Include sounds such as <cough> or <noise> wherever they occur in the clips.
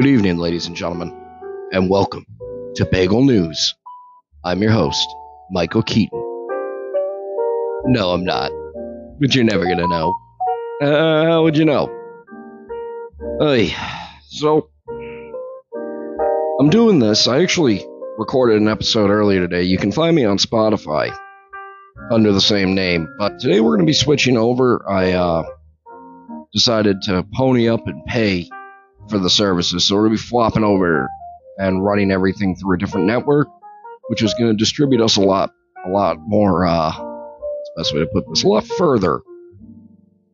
Good evening, ladies and gentlemen, and welcome to Bagel News. I'm your host, Michael Keaton. No, I'm not, but you're never gonna know. Uh, how would you know? Hey, so I'm doing this. I actually recorded an episode earlier today. You can find me on Spotify under the same name, but today we're gonna be switching over. I uh, decided to pony up and pay for the services. So we're going to be flopping over and running everything through a different network, which is going to distribute us a lot, a lot more, uh, the best way to put this, a lot further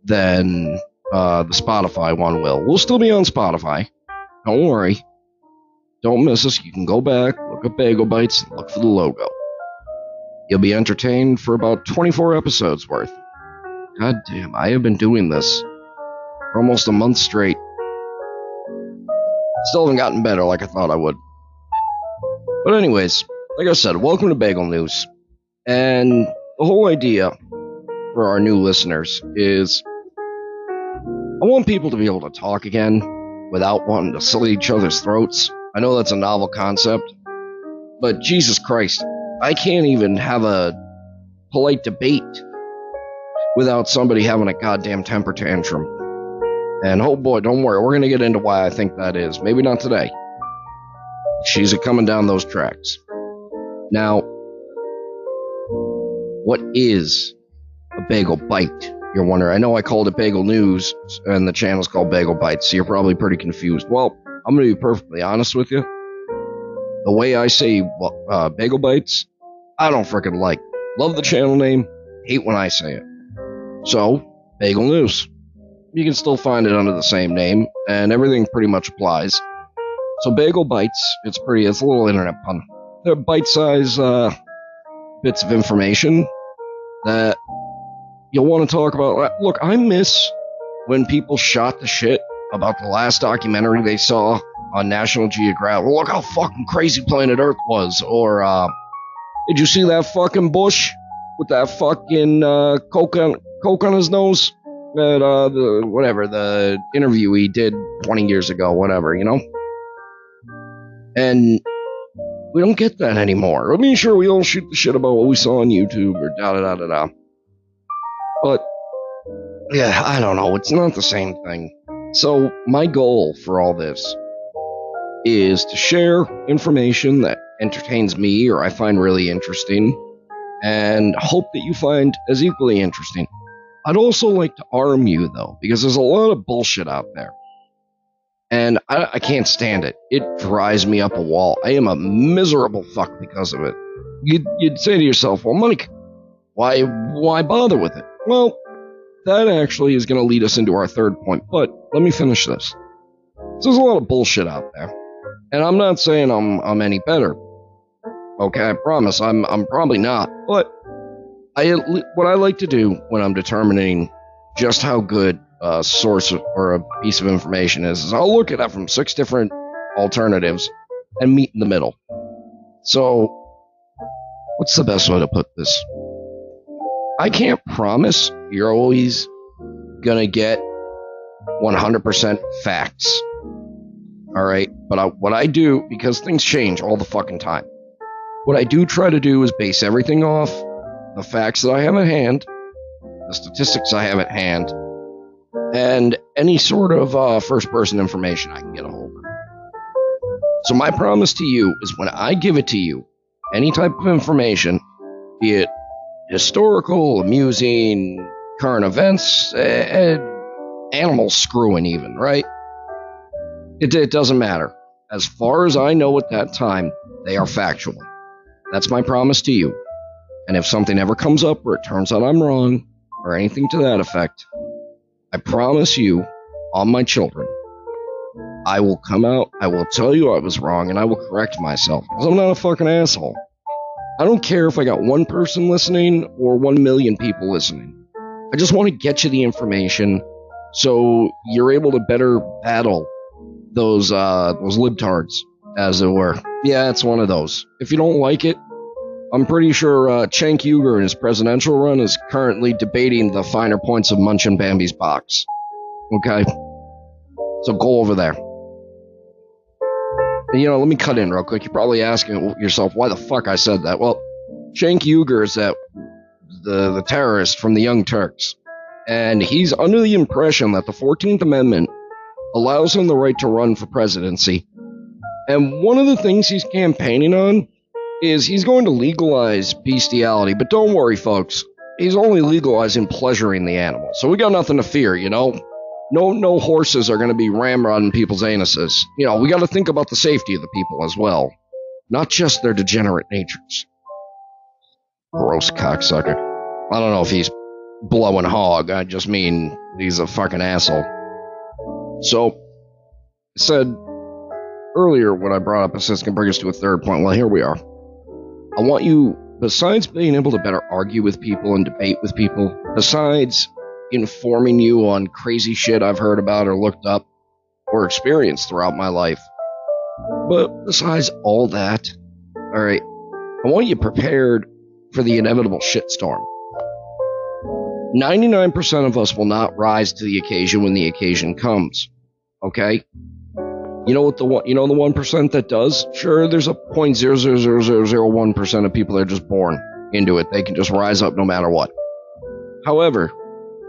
than uh, the Spotify one will. We'll still be on Spotify. Don't worry. Don't miss us. You can go back, look up Bagel Bites, and look for the logo. You'll be entertained for about 24 episodes worth. God damn, I have been doing this for almost a month straight. Still haven't gotten better like I thought I would. But, anyways, like I said, welcome to Bagel News. And the whole idea for our new listeners is I want people to be able to talk again without wanting to slit each other's throats. I know that's a novel concept, but Jesus Christ, I can't even have a polite debate without somebody having a goddamn temper tantrum. And oh boy, don't worry, we're going to get into why I think that is. Maybe not today. She's a coming down those tracks. Now, what is a bagel bite? You're wondering. I know I called it Bagel News, and the channel's called Bagel Bites, so you're probably pretty confused. Well, I'm going to be perfectly honest with you. The way I say uh, Bagel Bites, I don't freaking like. Love the channel name, hate when I say it. So, Bagel News you can still find it under the same name, and everything pretty much applies. So Bagel Bites, it's pretty, it's a little internet pun. They're bite-sized uh, bits of information that you'll want to talk about. Uh, look, I miss when people shot the shit about the last documentary they saw on National Geographic. Look how fucking crazy planet Earth was. Or, uh, did you see that fucking bush with that fucking uh, coke on, coke on his nose? Uh, the whatever the interview he did 20 years ago, whatever, you know. And we don't get that anymore. I mean, sure, we all shoot the shit about what we saw on YouTube or da da da da da. But yeah, I don't know. It's not the same thing. So my goal for all this is to share information that entertains me or I find really interesting, and hope that you find as equally interesting. I'd also like to arm you, though, because there's a lot of bullshit out there. And I, I, can't stand it. It drives me up a wall. I am a miserable fuck because of it. You'd, you'd say to yourself, well, Mike, why, why bother with it? Well, that actually is going to lead us into our third point, but let me finish this. There's a lot of bullshit out there. And I'm not saying I'm, I'm any better. Okay, I promise. I'm, I'm probably not. But I what I like to do when I'm determining just how good a source or a piece of information is is I'll look at it from six different alternatives and meet in the middle. So, what's the best way to put this? I can't promise you're always gonna get 100% facts. All right, but I, what I do because things change all the fucking time. What I do try to do is base everything off the facts that I have at hand, the statistics I have at hand, and any sort of uh, first person information I can get a hold of. So, my promise to you is when I give it to you, any type of information, be it historical, amusing, current events, uh, animal screwing, even, right? It, it doesn't matter. As far as I know at that time, they are factual. That's my promise to you. And if something ever comes up where it turns out I'm wrong, or anything to that effect, I promise you, on my children, I will come out, I will tell you I was wrong, and I will correct myself. Because I'm not a fucking asshole. I don't care if I got one person listening or one million people listening. I just want to get you the information so you're able to better battle those uh those libtards, as it were. Yeah, it's one of those. If you don't like it, I'm pretty sure uh, Cenk Uygur in his presidential run is currently debating the finer points of Munchin Bambi's box. Okay? So go over there. you know, let me cut in real quick. You're probably asking yourself why the fuck I said that. Well, Cenk Uygur is that the the terrorist from the Young Turks, and he's under the impression that the 14th Amendment allows him the right to run for presidency. And one of the things he's campaigning on is he's going to legalize bestiality. But don't worry, folks. He's only legalizing pleasuring the animal. So we got nothing to fear, you know? No, no horses are going to be ramrodding people's anuses. You know, we got to think about the safety of the people as well, not just their degenerate natures. Gross cocksucker. I don't know if he's blowing hog. I just mean he's a fucking asshole. So, I said earlier when I brought up going to bring us to a third point. Well, here we are. I want you, besides being able to better argue with people and debate with people, besides informing you on crazy shit I've heard about or looked up or experienced throughout my life. But besides all that, all right, I want you prepared for the inevitable shitstorm. 99% of us will not rise to the occasion when the occasion comes. Okay? You know what the one, you know the 1% that does? Sure, there's a 0.00001% of people that are just born into it. They can just rise up no matter what. However,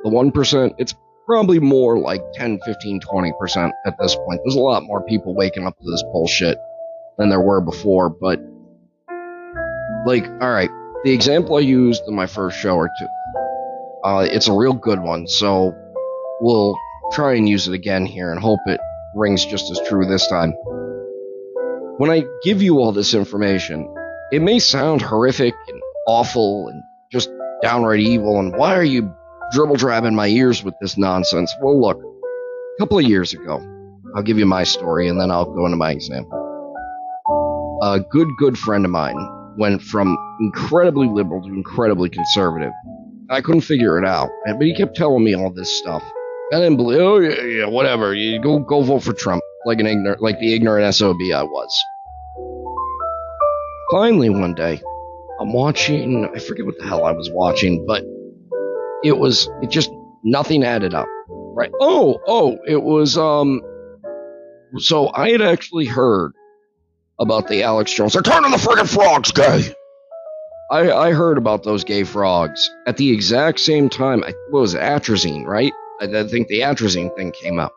the 1%, it's probably more like 10, 15, 20% at this point. There's a lot more people waking up to this bullshit than there were before, but like, all right, the example I used in my first show or two, uh, it's a real good one, so we'll try and use it again here and hope it rings just as true this time. When I give you all this information, it may sound horrific and awful and just downright evil, and why are you dribble drabbing my ears with this nonsense. Well, look, a couple of years ago, I'll give you my story and then I'll go into my example. A good, good friend of mine went from incredibly liberal to incredibly conservative. I couldn't figure it out, but he kept telling me all this stuff. I didn't believe. Oh yeah, yeah, whatever. You go, go vote for Trump, like an ignorant, like the ignorant sob I was. Finally, one day, I'm watching. I forget what the hell I was watching, but it was it just nothing added up. Right. Oh, oh, it was um so I had actually heard about the Alex Jones. They're turning the friggin' frogs gay. I, I heard about those gay frogs at the exact same time. I, what was it, atrazine, right? I, I think the atrazine thing came up.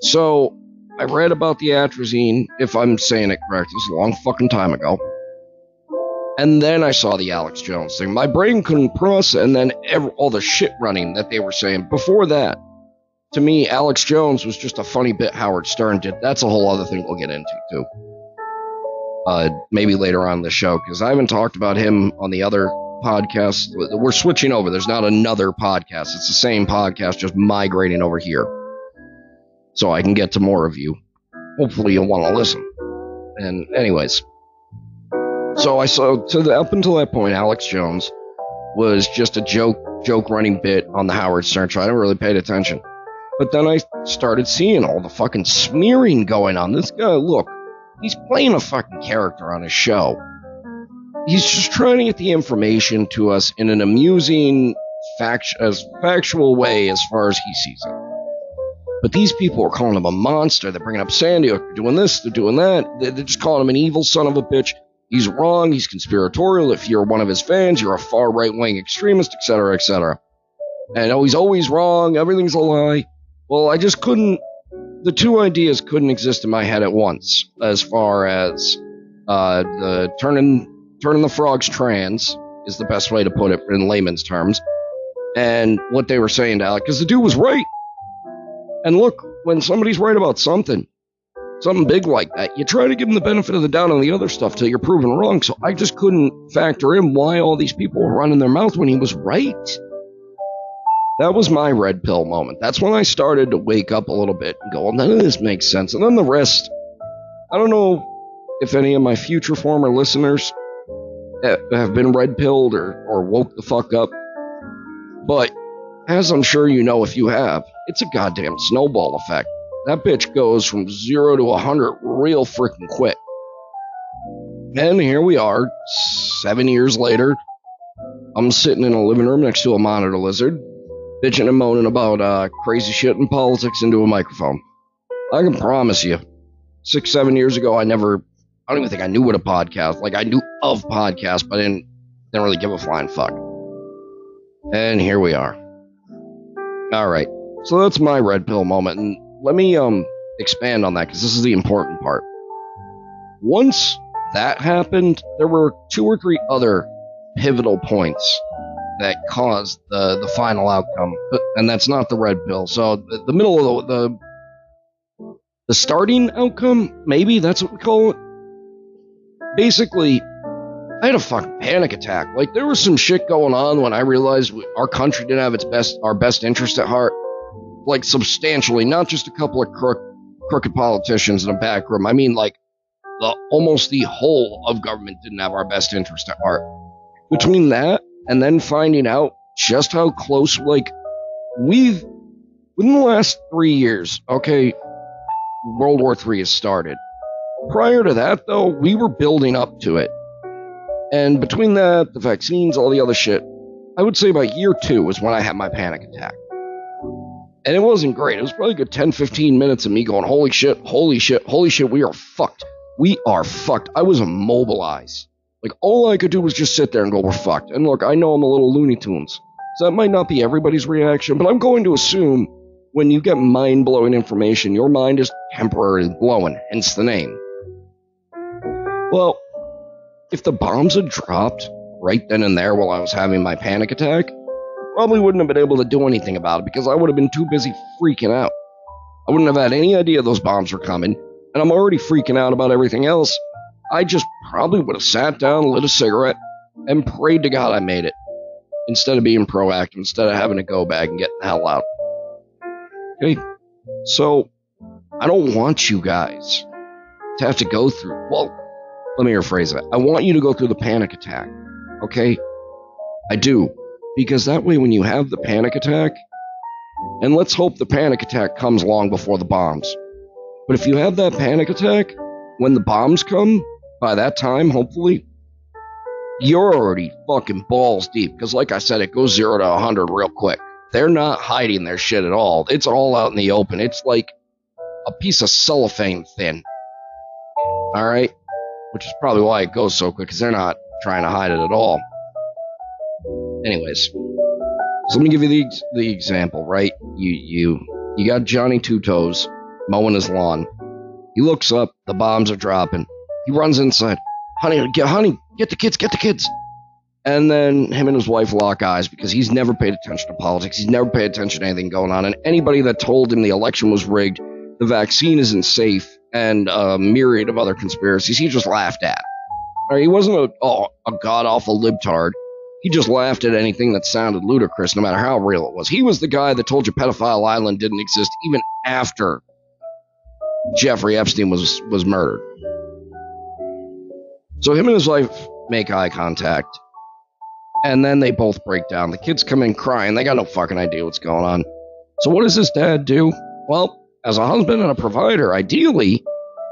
So I read about the atrazine, if I'm saying it correct. It was a long fucking time ago. And then I saw the Alex Jones thing. My brain couldn't process, and then all the shit running that they were saying before that. To me, Alex Jones was just a funny bit Howard Stern did. That's a whole other thing we'll get into too. Uh, maybe later on the show because I haven't talked about him on the other podcast. We're switching over. There's not another podcast. It's the same podcast, just migrating over here, so I can get to more of you. Hopefully, you'll want to listen. And anyways. So I saw to the up until that point, Alex Jones was just a joke joke running bit on the Howard Stern show. I never really paid attention. But then I started seeing all the fucking smearing going on. This guy, look, he's playing a fucking character on his show. He's just trying to get the information to us in an amusing, fact- as factual way as far as he sees it. But these people are calling him a monster. They're bringing up Sandy. They're doing this. They're doing that. They're just calling him an evil son of a bitch. He's wrong. He's conspiratorial. If you're one of his fans, you're a far right wing extremist, etc., etc. And oh, he's always wrong. Everything's a lie. Well, I just couldn't. The two ideas couldn't exist in my head at once, as far as uh, the turning turning the frogs trans is the best way to put it in layman's terms, and what they were saying to Alec, because the dude was right. And look, when somebody's right about something, something big like that, you try to give them the benefit of the doubt on the other stuff till you're proven wrong. So I just couldn't factor in why all these people were running their mouth when he was right. That was my red pill moment. That's when I started to wake up a little bit and go, well, none of this makes sense. And then the rest, I don't know if any of my future former listeners have been red pilled or, or woke the fuck up. But as I'm sure you know if you have, it's a goddamn snowball effect. That bitch goes from zero to 100 real freaking quick. And here we are, seven years later. I'm sitting in a living room next to a monitor lizard, bitching and moaning about uh, crazy shit and politics into a microphone. I can promise you, six, seven years ago, I never, I don't even think I knew what a podcast. Like I knew of podcasts, but I didn't didn't really give a flying fuck. And here we are. All right, so that's my red pill moment, and let me um expand on that because this is the important part. Once that happened, there were two or three other pivotal points that caused the the final outcome, and that's not the red pill. So the, the middle of the, the the starting outcome, maybe that's what we call it. Basically, I had a fucking panic attack. Like there was some shit going on when I realized our country didn't have its best our best interest at heart, like substantially, not just a couple of crook, crooked politicians in a back room. I mean, like the almost the whole of government didn't have our best interest at heart. Between that and then finding out just how close, like, we've, within the last three years, okay, World War III has started. Prior to that, though, we were building up to it. And between that, the vaccines, all the other shit, I would say by year two was when I had my panic attack. And it wasn't great. It was probably good 10, 15 minutes of me going, holy shit, holy shit, holy shit, we are fucked. We are fucked. I was immobilized. Like all I could do was just sit there and go, "We're fucked." And look, I know I'm a little Looney Tunes, so that might not be everybody's reaction, but I'm going to assume when you get mind blowing information, your mind is temporarily blowing, hence the name. Well, if the bombs had dropped right then and there while I was having my panic attack, probably wouldn't have been able to do anything about it because I would have been too busy freaking out. I wouldn't have had any idea those bombs were coming, and I'm already freaking out about everything else. I just probably would have sat down, lit a cigarette, and prayed to God I made it. Instead of being proactive, instead of having to go back and get the hell out. Okay? So, I don't want you guys to have to go through, well, let me rephrase it. I want you to go through the panic attack. Okay? I do. Because that way, when you have the panic attack, and let's hope the panic attack comes long before the bombs. But if you have that panic attack, when the bombs come, by that time, hopefully, you're already fucking balls deep. Because, like I said, it goes zero to 100 real quick. They're not hiding their shit at all. It's all out in the open. It's like a piece of cellophane thin. All right? Which is probably why it goes so quick, because they're not trying to hide it at all. Anyways, so let me give you the, the example, right? You, you, you got Johnny Two Toes mowing his lawn. He looks up, the bombs are dropping. He runs inside. Honey, get honey, get the kids, get the kids. And then him and his wife lock eyes because he's never paid attention to politics. He's never paid attention to anything going on. And anybody that told him the election was rigged, the vaccine isn't safe, and a myriad of other conspiracies, he just laughed at. He wasn't a, a god awful libtard. He just laughed at anything that sounded ludicrous, no matter how real it was. He was the guy that told you Pedophile Island didn't exist even after Jeffrey Epstein was was murdered. So him and his wife make eye contact, and then they both break down. The kids come in crying. They got no fucking idea what's going on. So what does his dad do? Well, as a husband and a provider, ideally,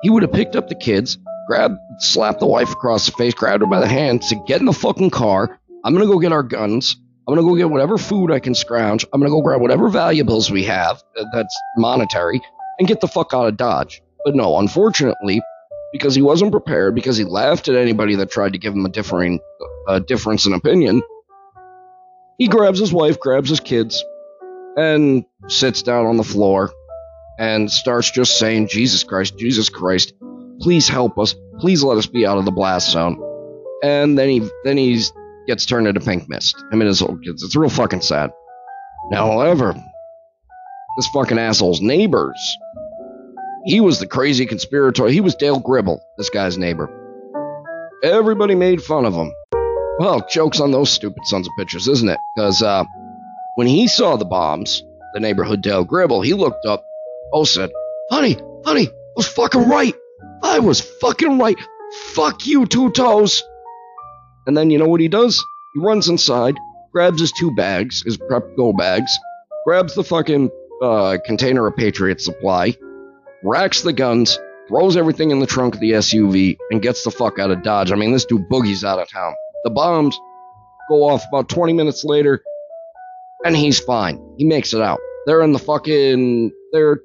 he would have picked up the kids, grabbed, slapped the wife across the face, grabbed her by the hand, said, "Get in the fucking car. I'm gonna go get our guns. I'm gonna go get whatever food I can scrounge. I'm gonna go grab whatever valuables we have that's monetary, and get the fuck out of Dodge." But no, unfortunately, because he wasn't prepared, because he laughed at anybody that tried to give him a differing uh, difference in opinion. He grabs his wife, grabs his kids, and sits down on the floor and starts just saying, Jesus Christ, Jesus Christ, please help us. Please let us be out of the blast zone. And then he then he gets turned into pink mist. Him and his old kids. It's real fucking sad. Now, however, this fucking asshole's neighbors he was the crazy conspirator. He was Dale Gribble, this guy's neighbor. Everybody made fun of him. Well, joke's on those stupid sons of bitches, isn't it? Because uh, when he saw the bombs, the neighborhood Dale Gribble, he looked up, oh, said, Honey, honey, I was fucking right. I was fucking right. Fuck you, Two Toes. And then you know what he does? He runs inside, grabs his two bags, his prep go bags, grabs the fucking uh, container of Patriot supply, racks the guns, throws everything in the trunk of the SUV, and gets the fuck out of Dodge. I mean, this dude boogies out of town. The bombs go off about 20 minutes later, and he's fine. He makes it out. They're in the fucking. They're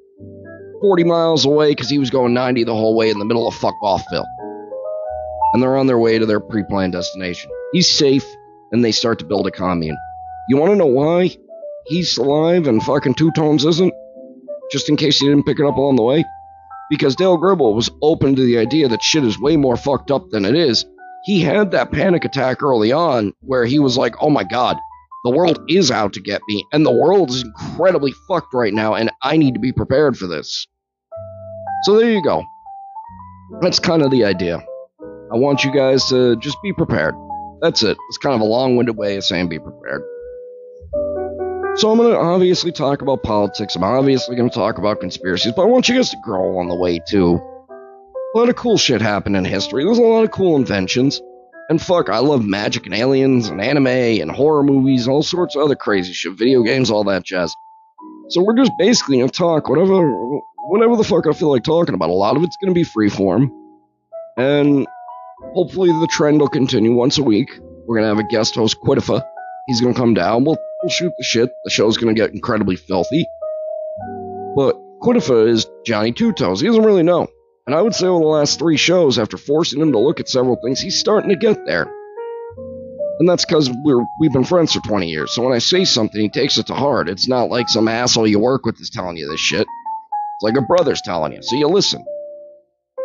40 miles away because he was going 90 the whole way in the middle of fuck offville. And they're on their way to their pre planned destination. He's safe, and they start to build a commune. You want to know why he's alive and fucking Two Toes isn't? Just in case you didn't pick it up along the way? Because Dale Gribble was open to the idea that shit is way more fucked up than it is. He had that panic attack early on where he was like, oh my god, the world is out to get me, and the world is incredibly fucked right now, and I need to be prepared for this. So there you go. That's kind of the idea. I want you guys to just be prepared. That's it. It's kind of a long winded way of saying be prepared. So I'm going to obviously talk about politics. I'm obviously going to talk about conspiracies, but I want you guys to grow along the way too. A lot of cool shit happened in history. There's a lot of cool inventions. And fuck, I love magic and aliens and anime and horror movies and all sorts of other crazy shit, video games, all that jazz. So we're just basically gonna talk whatever, whatever the fuck I feel like talking about. A lot of it's gonna be freeform, and hopefully the trend will continue once a week. We're gonna have a guest host, Quitifa. He's gonna come down. We'll we'll shoot the shit. The show's gonna get incredibly filthy. But Quitifa is Johnny Two Toes. He doesn't really know. And I would say over the last three shows, after forcing him to look at several things, he's starting to get there. And that's because we're we've been friends for 20 years. So when I say something, he takes it to heart. It's not like some asshole you work with is telling you this shit. It's like a brother's telling you. So you listen.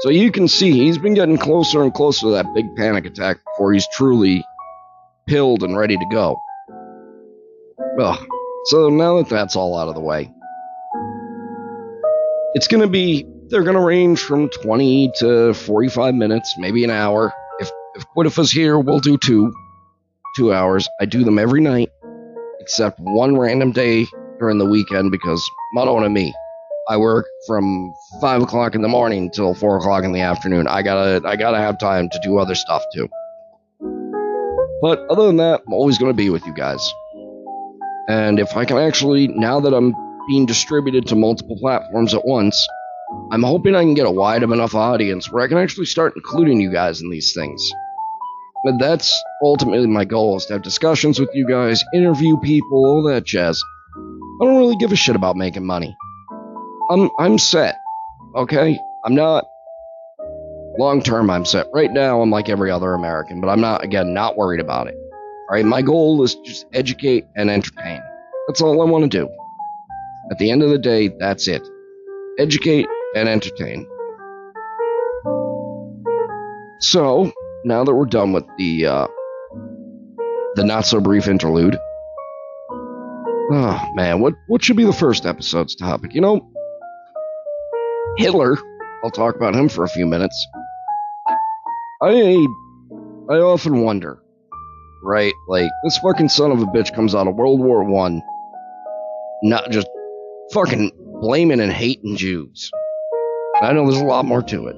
So you can see he's been getting closer and closer to that big panic attack before he's truly pilled and ready to go. Ugh. So now that that's all out of the way, it's going to be they're going to range from 20 to 45 minutes, maybe an hour. If if Quitifa's here, we'll do two, two hours. I do them every night, except one random day during the weekend because Mano and me, I work from five o'clock in the morning till four o'clock in the afternoon. I gotta I gotta have time to do other stuff too. But other than that, I'm always gonna be with you guys. And if I can actually, now that I'm being distributed to multiple platforms at once, I'm hoping I can get a wide enough audience where I can actually start including you guys in these things. But that's ultimately my goal is to have discussions with you guys, interview people, all that jazz. I don't really give a shit about making money. I'm I'm set. Okay? I'm not long term I'm set. Right now I'm like every other American, but I'm not again not worried about it. Alright, my goal is just educate and entertain. That's all I want to do. At the end of the day, that's it. Educate and entertain. So, now that we're done with the uh, the not so brief interlude, oh man, what what should be the first episode's topic? You know, Hitler. I'll talk about him for a few minutes. I I often wonder, right? Like this fucking son of a bitch comes out of World War One, not just fucking blaming and hating Jews. I know there's a lot more to it.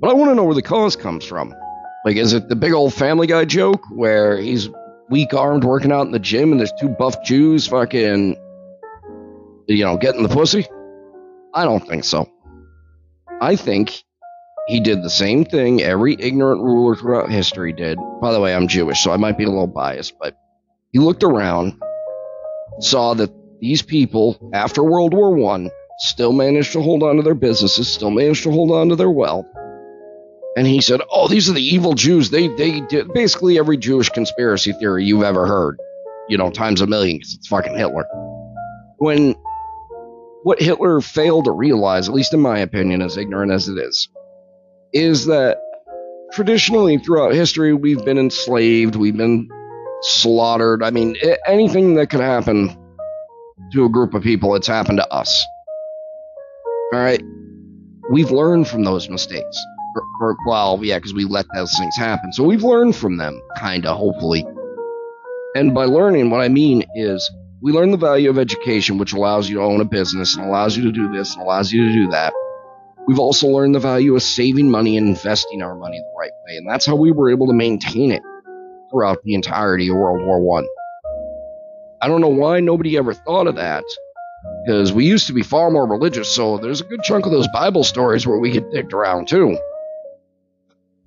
But I want to know where the cause comes from. Like, is it the big old Family Guy joke where he's weak armed working out in the gym and there's two buff Jews fucking, you know, getting the pussy? I don't think so. I think he did the same thing every ignorant ruler throughout history did. By the way, I'm Jewish, so I might be a little biased, but he looked around, saw that these people, after World War One, still managed to hold on to their businesses, still managed to hold on to their wealth. And he said, "Oh, these are the evil Jews. They they did basically every Jewish conspiracy theory you've ever heard, you know, times a million because it's fucking Hitler." When what Hitler failed to realize, at least in my opinion, as ignorant as it is, is that traditionally throughout history we've been enslaved, we've been slaughtered. I mean, anything that could happen to a group of people, it's happened to us. All right. We've learned from those mistakes. Or, or, well, yeah, because we let those things happen. So we've learned from them, kind of, hopefully. And by learning, what I mean is we learn the value of education, which allows you to own a business and allows you to do this and allows you to do that. We've also learned the value of saving money and investing our money the right way. And that's how we were able to maintain it throughout the entirety of World War One. I. I don't know why nobody ever thought of that because we used to be far more religious, so there's a good chunk of those Bible stories where we get dicked around too.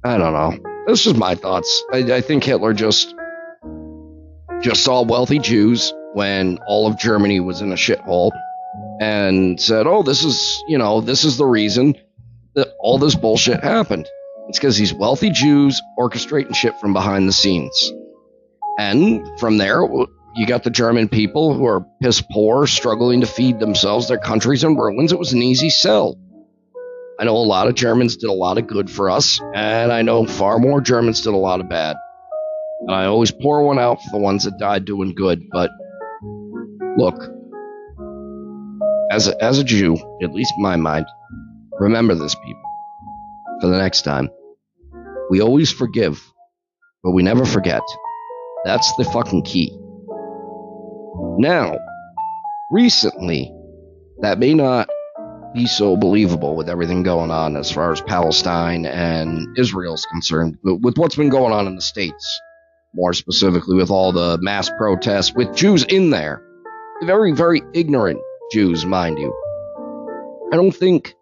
I don't know. That's just my thoughts. I, I think Hitler just just saw wealthy Jews when all of Germany was in a shithole, and said, "Oh, this is you know this is the reason that all this bullshit happened. It's because these wealthy Jews orchestrating shit from behind the scenes." And from there, you got the German people who are piss poor, struggling to feed themselves. Their country's in ruins. It was an easy sell. I know a lot of Germans did a lot of good for us, and I know far more Germans did a lot of bad. And I always pour one out for the ones that died doing good. But look, as a, as a Jew, at least in my mind, remember this, people, for the next time. We always forgive, but we never forget. That's the fucking key. Now, recently, that may not be so believable with everything going on as far as Palestine and Israel is concerned, but with what's been going on in the States, more specifically with all the mass protests, with Jews in there. Very, very ignorant Jews, mind you. I don't think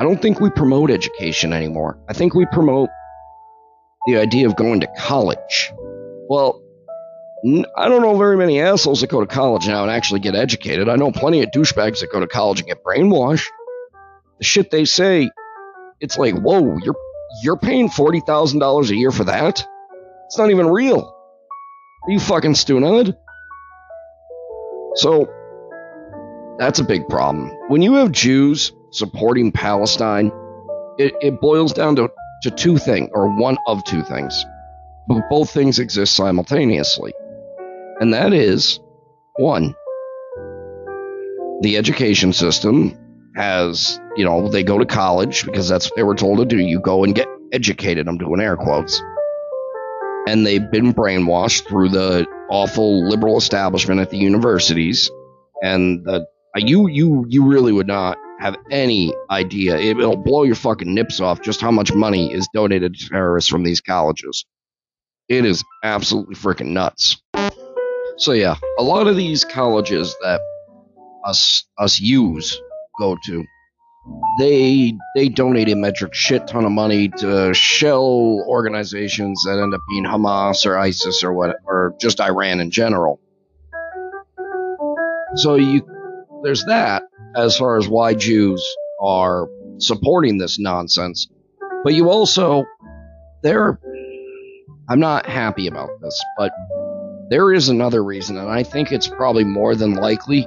I don't think we promote education anymore. I think we promote the idea of going to college. Well, I don't know very many assholes that go to college now and actually get educated. I know plenty of douchebags that go to college and get brainwashed the shit they say, it's like, whoa, you're you're paying forty thousand dollars a year for that? It's not even real. Are you fucking stupid? So that's a big problem. When you have Jews supporting Palestine, it, it boils down to, to two things, or one of two things. But both things exist simultaneously. And that is one, the education system has, you know, they go to college because that's what they were told to do. You go and get educated. I'm doing air quotes. And they've been brainwashed through the awful liberal establishment at the universities. And the, uh, you, you, you really would not have any idea. It, it'll blow your fucking nips off just how much money is donated to terrorists from these colleges. It is absolutely freaking nuts. So yeah, a lot of these colleges that us us use go to. They they donate a metric shit ton of money to shell organizations that end up being Hamas or ISIS or what or just Iran in general. So you there's that as far as why Jews are supporting this nonsense. But you also there I'm not happy about this, but there is another reason, and I think it's probably more than likely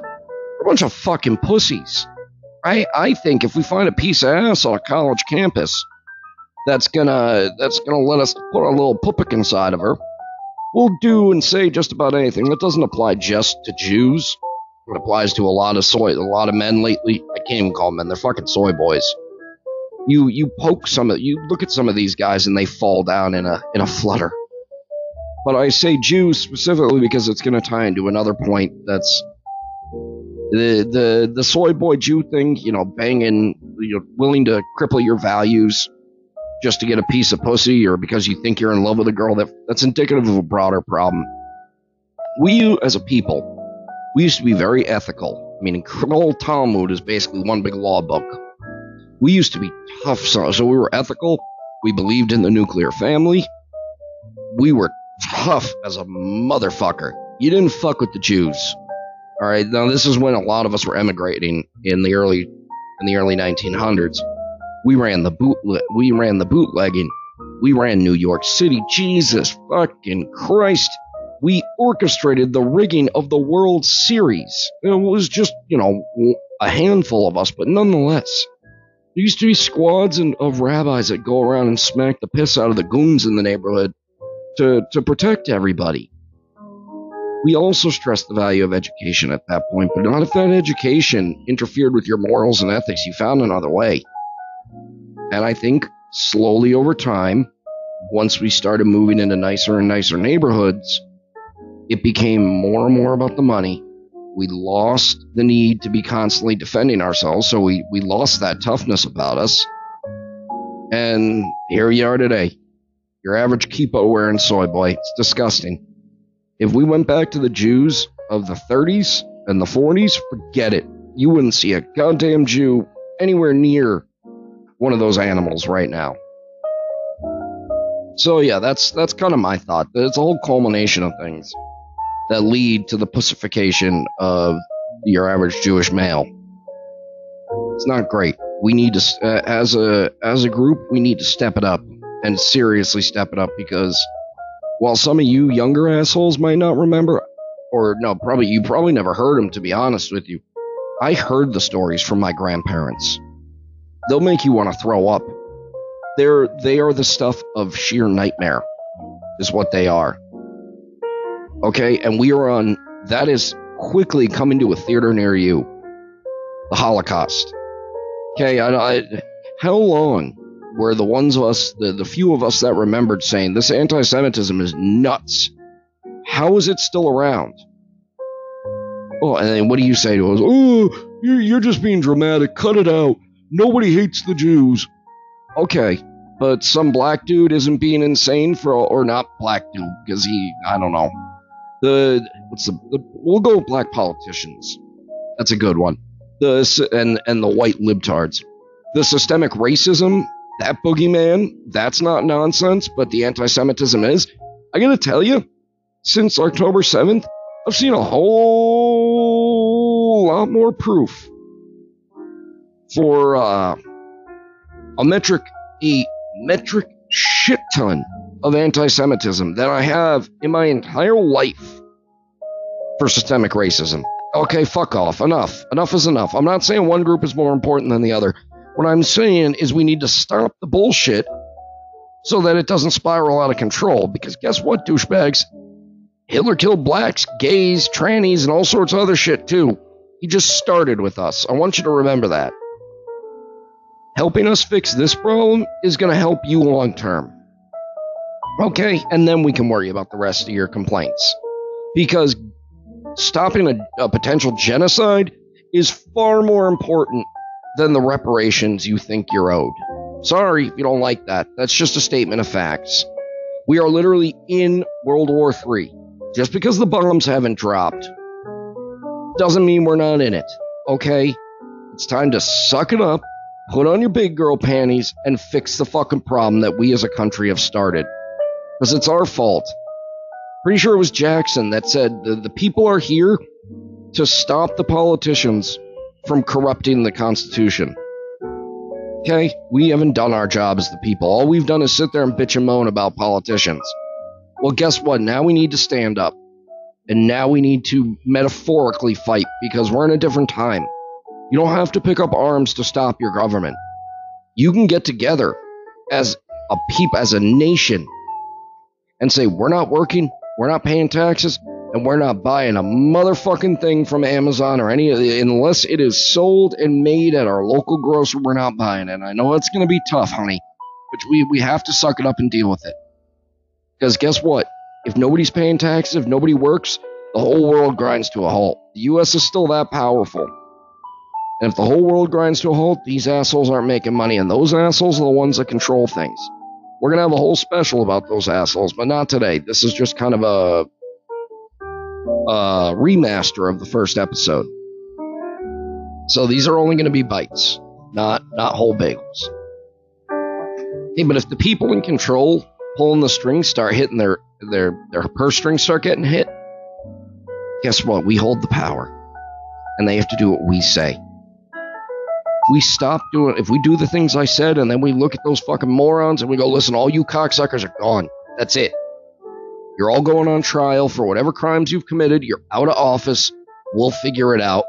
a bunch of fucking pussies. I I think if we find a piece of ass on a college campus that's gonna that's gonna let us put a little pupik inside of her, we'll do and say just about anything. That doesn't apply just to Jews. It applies to a lot of soy, a lot of men lately. I can't even call them men; they're fucking soy boys. You you poke some of you look at some of these guys and they fall down in a in a flutter. But I say Jews specifically because it's going to tie into another point that's the the the soy boy Jew thing, you know, banging, you're willing to cripple your values just to get a piece of pussy or because you think you're in love with a girl. That that's indicative of a broader problem. We as a people, we used to be very ethical. I mean, the whole Talmud is basically one big law book. We used to be tough, so, so we were ethical. We believed in the nuclear family. We were tough as a motherfucker. You didn't fuck with the Jews. All right, now this is when a lot of us were emigrating in the early in the early 1900s. We ran the boot we ran the bootlegging. We ran New York City. Jesus fucking Christ. We orchestrated the rigging of the World Series. It was just, you know, a handful of us, but nonetheless. There used to be squads of rabbis that go around and smack the piss out of the goons in the neighborhood to, to protect everybody. We also stressed the value of education at that point, but not if that education interfered with your morals and ethics. You found another way. And I think slowly over time, once we started moving into nicer and nicer neighborhoods, it became more and more about the money. We lost the need to be constantly defending ourselves, so we, we lost that toughness about us. And here we are today. Your average kippah wearing soy boy. It's disgusting. If we went back to the Jews of the 30s and the 40s, forget it. You wouldn't see a goddamn Jew anywhere near one of those animals right now. So yeah, that's that's kind of my thought. It's a whole culmination of things that lead to the pussification of your average Jewish male. It's not great. We need to, uh, as a as a group, we need to step it up and seriously step it up because while some of you younger assholes might not remember, or no, probably you probably never heard them. To be honest with you, I heard the stories from my grandparents. They'll make you want to throw up. They're they are the stuff of sheer nightmare, is what they are. Okay, and we are on. That is quickly coming to a theater near you. The Holocaust. Okay, I, I, how long were the ones of us, the, the few of us that remembered saying this anti Semitism is nuts? How is it still around? Oh, and then what do you say to us? Oh, you're, you're just being dramatic. Cut it out. Nobody hates the Jews. Okay, but some black dude isn't being insane for, or not black dude, because he, I don't know. The, what's the, the we'll go with black politicians. That's a good one the and and the white libtards. The systemic racism, that boogeyman, that's not nonsense, but the anti-Semitism is. I gotta tell you, since October 7th, I've seen a whole lot more proof for uh, a metric, a metric shit ton of anti-Semitism than I have in my entire life for systemic racism. Okay, fuck off. Enough. Enough is enough. I'm not saying one group is more important than the other. What I'm saying is we need to stop the bullshit so that it doesn't spiral out of control. Because guess what, douchebags? Hitler killed blacks, gays, trannies, and all sorts of other shit too. He just started with us. I want you to remember that. Helping us fix this problem is going to help you long term. Okay, and then we can worry about the rest of your complaints. Because stopping a, a potential genocide is far more important than the reparations you think you're owed. Sorry if you don't like that. That's just a statement of facts. We are literally in World War III. Just because the bombs haven't dropped doesn't mean we're not in it. Okay? It's time to suck it up, put on your big girl panties, and fix the fucking problem that we as a country have started. Because it's our fault. Pretty sure it was Jackson that said the, the people are here to stop the politicians from corrupting the Constitution. Okay, we haven't done our job as the people. All we've done is sit there and bitch and moan about politicians. Well, guess what? Now we need to stand up. And now we need to metaphorically fight because we're in a different time. You don't have to pick up arms to stop your government. You can get together as a peep, as a nation, and say, we're not working, we're not paying taxes, and we're not buying a motherfucking thing from Amazon or any of the, unless it is sold and made at our local grocer. We're not buying it. And I know it's going to be tough, honey, but we, we have to suck it up and deal with it. Because guess what? If nobody's paying taxes, if nobody works, the whole world grinds to a halt. The U.S. is still that powerful. And if the whole world grinds to a halt, these assholes aren't making money, and those assholes are the ones that control things. We're going to have a whole special about those assholes, but not today. This is just kind of a, a remaster of the first episode. So these are only going to be bites, not not whole bagels. Hey, but if the people in control pulling the strings start hitting their their their purse strings start getting hit, guess what? We hold the power, and they have to do what we say If we stop doing, if we do the things I said and then we look at those fucking morons and we go, listen, all you cocksuckers are gone. That's it. You're all going on trial for whatever crimes you've committed. You're out of office. We'll figure it out.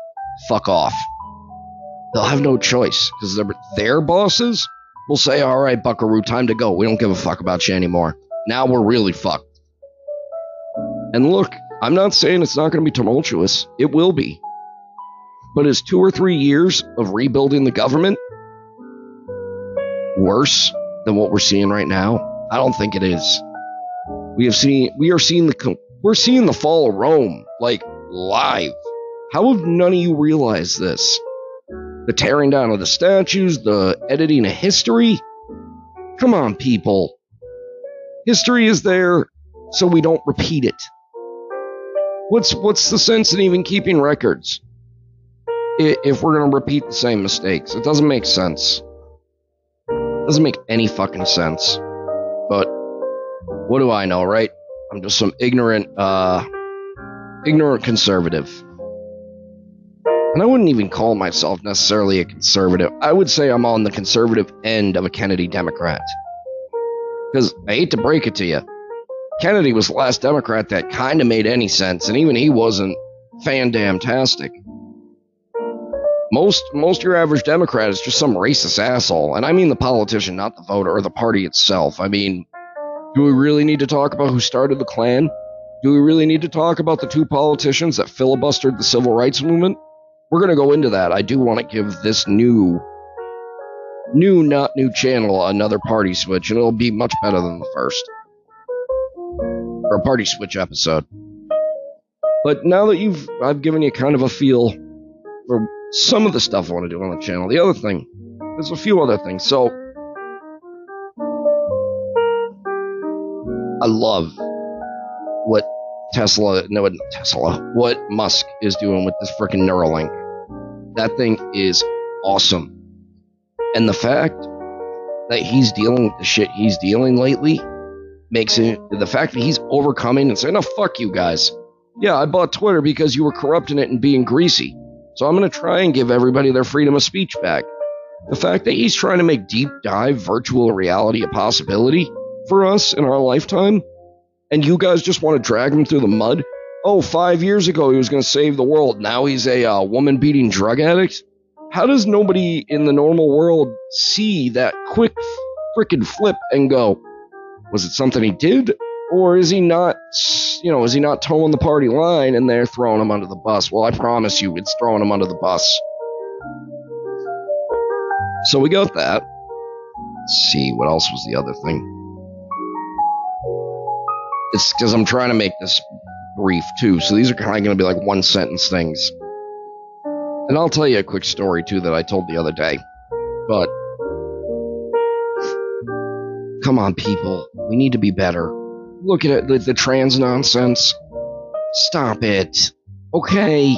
Fuck off. They'll have no choice because their bosses will say, all right, buckaroo, time to go. We don't give a fuck about you anymore. Now we're really fucked. And look, I'm not saying it's not going to be tumultuous. It will be. But is two or three years of rebuilding the government worse than what we're seeing right now? I don't think it is. We have seen we are seeing the we're seeing the fall of Rome like live. How have none of you realized this? The tearing down of the statues, the editing of history. Come on, people. History is there so we don't repeat it. What's what's the sense in even keeping records? if we're going to repeat the same mistakes. It doesn't make sense. It doesn't make any fucking sense. But what do I know, right? I'm just some ignorant, uh, ignorant conservative. and I wouldn't even call myself necessarily a conservative. I would say I'm on the conservative end of a Kennedy Democrat. Because I hate to break it to you, Kennedy was the last Democrat that kind of made any sense, and even he wasn't fan damn tastic. Most most your average Democrat is just some racist asshole, and I mean the politician, not the voter or the party itself. I mean, do we really need to talk about who started the Klan? Do we really need to talk about the two politicians that filibustered the civil rights movement? We're going to go into that. I do want to give this new, new, not new channel another party switch, and it'll be much better than the first. Or a party switch episode. But now that you've, I've given you kind of a feel for some of the stuff I want to do on the channel. The other thing, there's a few other things. So, I love what Tesla, no, Tesla, what Musk is doing with this freaking Neuralink. That thing is awesome. And the fact that he's dealing with the shit he's dealing lately makes it the fact that he's overcoming and saying, no, fuck you guys. Yeah, I bought Twitter because you were corrupting it and being greasy. So I'm going to try and give everybody their freedom of speech back. The fact that he's trying to make deep dive virtual reality a possibility for us in our lifetime, and you guys just want to drag him through the mud oh, five years ago he was going to save the world. Now he's a uh, woman beating drug addict. How does nobody in the normal world see that quick freaking flip and go, was it something he did? Or is he not, you know, is he not towing the party line and they're throwing him under the bus? Well, I promise you, it's throwing him under the bus. So we got that. Let's see, what else was the other thing? It's because I'm trying to make this brief too, so these are kind of going to be like one sentence things. And I'll tell you a quick story too that I told the other day. But come on, people, we need to be better. Look at it, the, the trans nonsense. Stop it. Okay,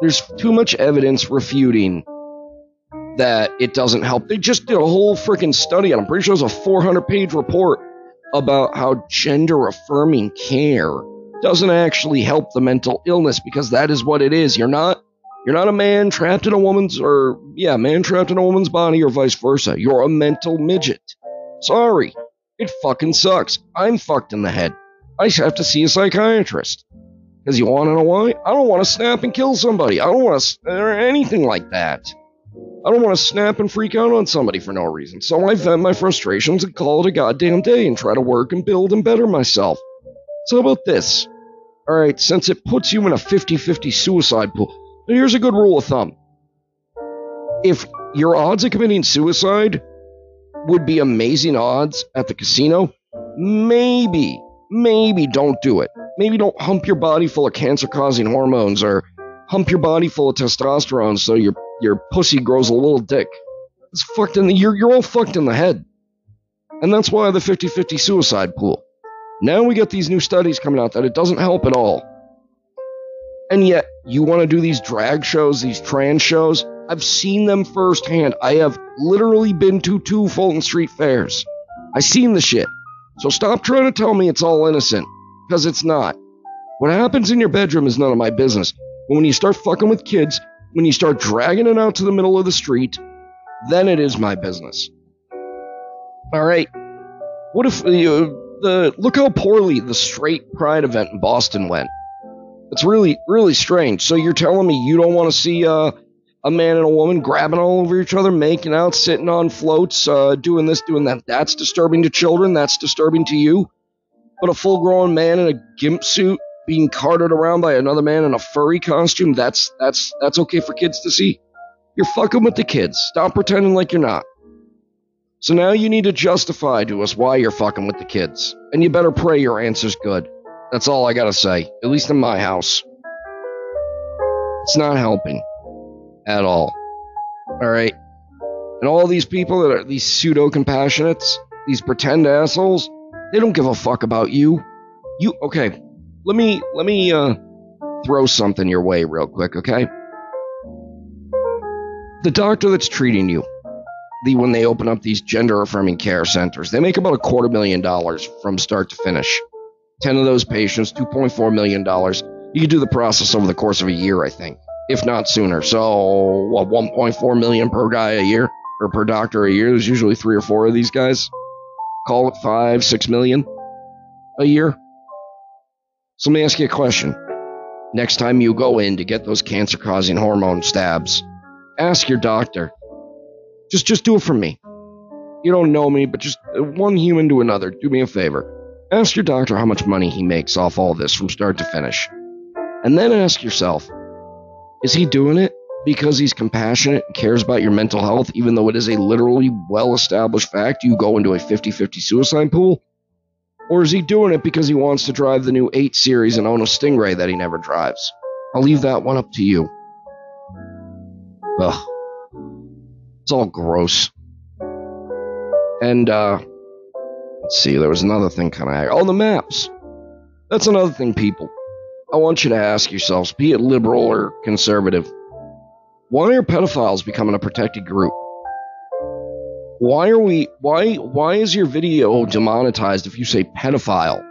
there's too much evidence refuting that it doesn't help. They just did a whole freaking study, and I'm pretty sure it was a 400 page report about how gender affirming care doesn't actually help the mental illness because that is what it is. You're not you're not a man trapped in a woman's or yeah, man trapped in a woman's body or vice versa. You're a mental midget. Sorry. It fucking sucks. I'm fucked in the head. I have to see a psychiatrist. Because you want to know why? I don't want to snap and kill somebody. I don't want to, or anything like that. I don't want to snap and freak out on somebody for no reason. So I vent my frustrations and call it a goddamn day and try to work and build and better myself. So, about this? Alright, since it puts you in a 50 50 suicide pool, here's a good rule of thumb. If your odds of committing suicide would be amazing odds at the casino, maybe, maybe don't do it. Maybe don't hump your body full of cancer causing hormones or hump your body full of testosterone so your, your pussy grows a little dick. It's fucked in the, you're, you're all fucked in the head. And that's why the 50 50 suicide pool. Now we get these new studies coming out that it doesn't help at all. And yet, you want to do these drag shows, these trans shows? I've seen them firsthand. I have literally been to two Folsom Street fairs. I've seen the shit. So stop trying to tell me it's all innocent, because it's not. What happens in your bedroom is none of my business. But when you start fucking with kids, when you start dragging it out to the middle of the street, then it is my business. All right. What if you the look how poorly the straight pride event in Boston went. It's really really strange. So you're telling me you don't want to see uh, a man and a woman grabbing all over each other, making out, sitting on floats, uh, doing this, doing that. That's disturbing to children. That's disturbing to you. But a full-grown man in a gimp suit being carted around by another man in a furry costume, that's that's that's okay for kids to see. You're fucking with the kids. Stop pretending like you're not. So now you need to justify to us why you're fucking with the kids. And you better pray your answer's good. That's all I gotta say, at least in my house. It's not helping. At all. Alright? And all these people that are these pseudo compassionates, these pretend assholes, they don't give a fuck about you. You okay, let me let me uh throw something your way real quick, okay? The doctor that's treating you, the when they open up these gender affirming care centers. They make about a quarter million dollars from start to finish. 10 of those patients, $2.4 million. You could do the process over the course of a year, I think. if not sooner. So, what, 1.4 million per guy a year or per doctor a year? There's usually three or four of these guys. Call it five, six million a year. So let me ask you a question. Next time you go in to get those cancer causing hormone stabs, ask your doctor. Just just do it for me. You don't know me, but just one human to another, do me a favor. Ask your doctor how much money he makes off all this from start to finish. And then ask yourself, is he doing it because he's compassionate and cares about your mental health, even though it is a literally well established fact you go into a 50 50 suicide pool? Or is he doing it because he wants to drive the new 8 Series and own a Stingray that he never drives? I'll leave that one up to you. Ugh. It's all gross. And, uh, let's see, there was another thing kind of. Oh, the maps. That's another thing, people. I want you to ask yourselves, be it liberal or conservative, why are pedophiles becoming a protected group? Why are we why why is your video demonetized if you say pedophile?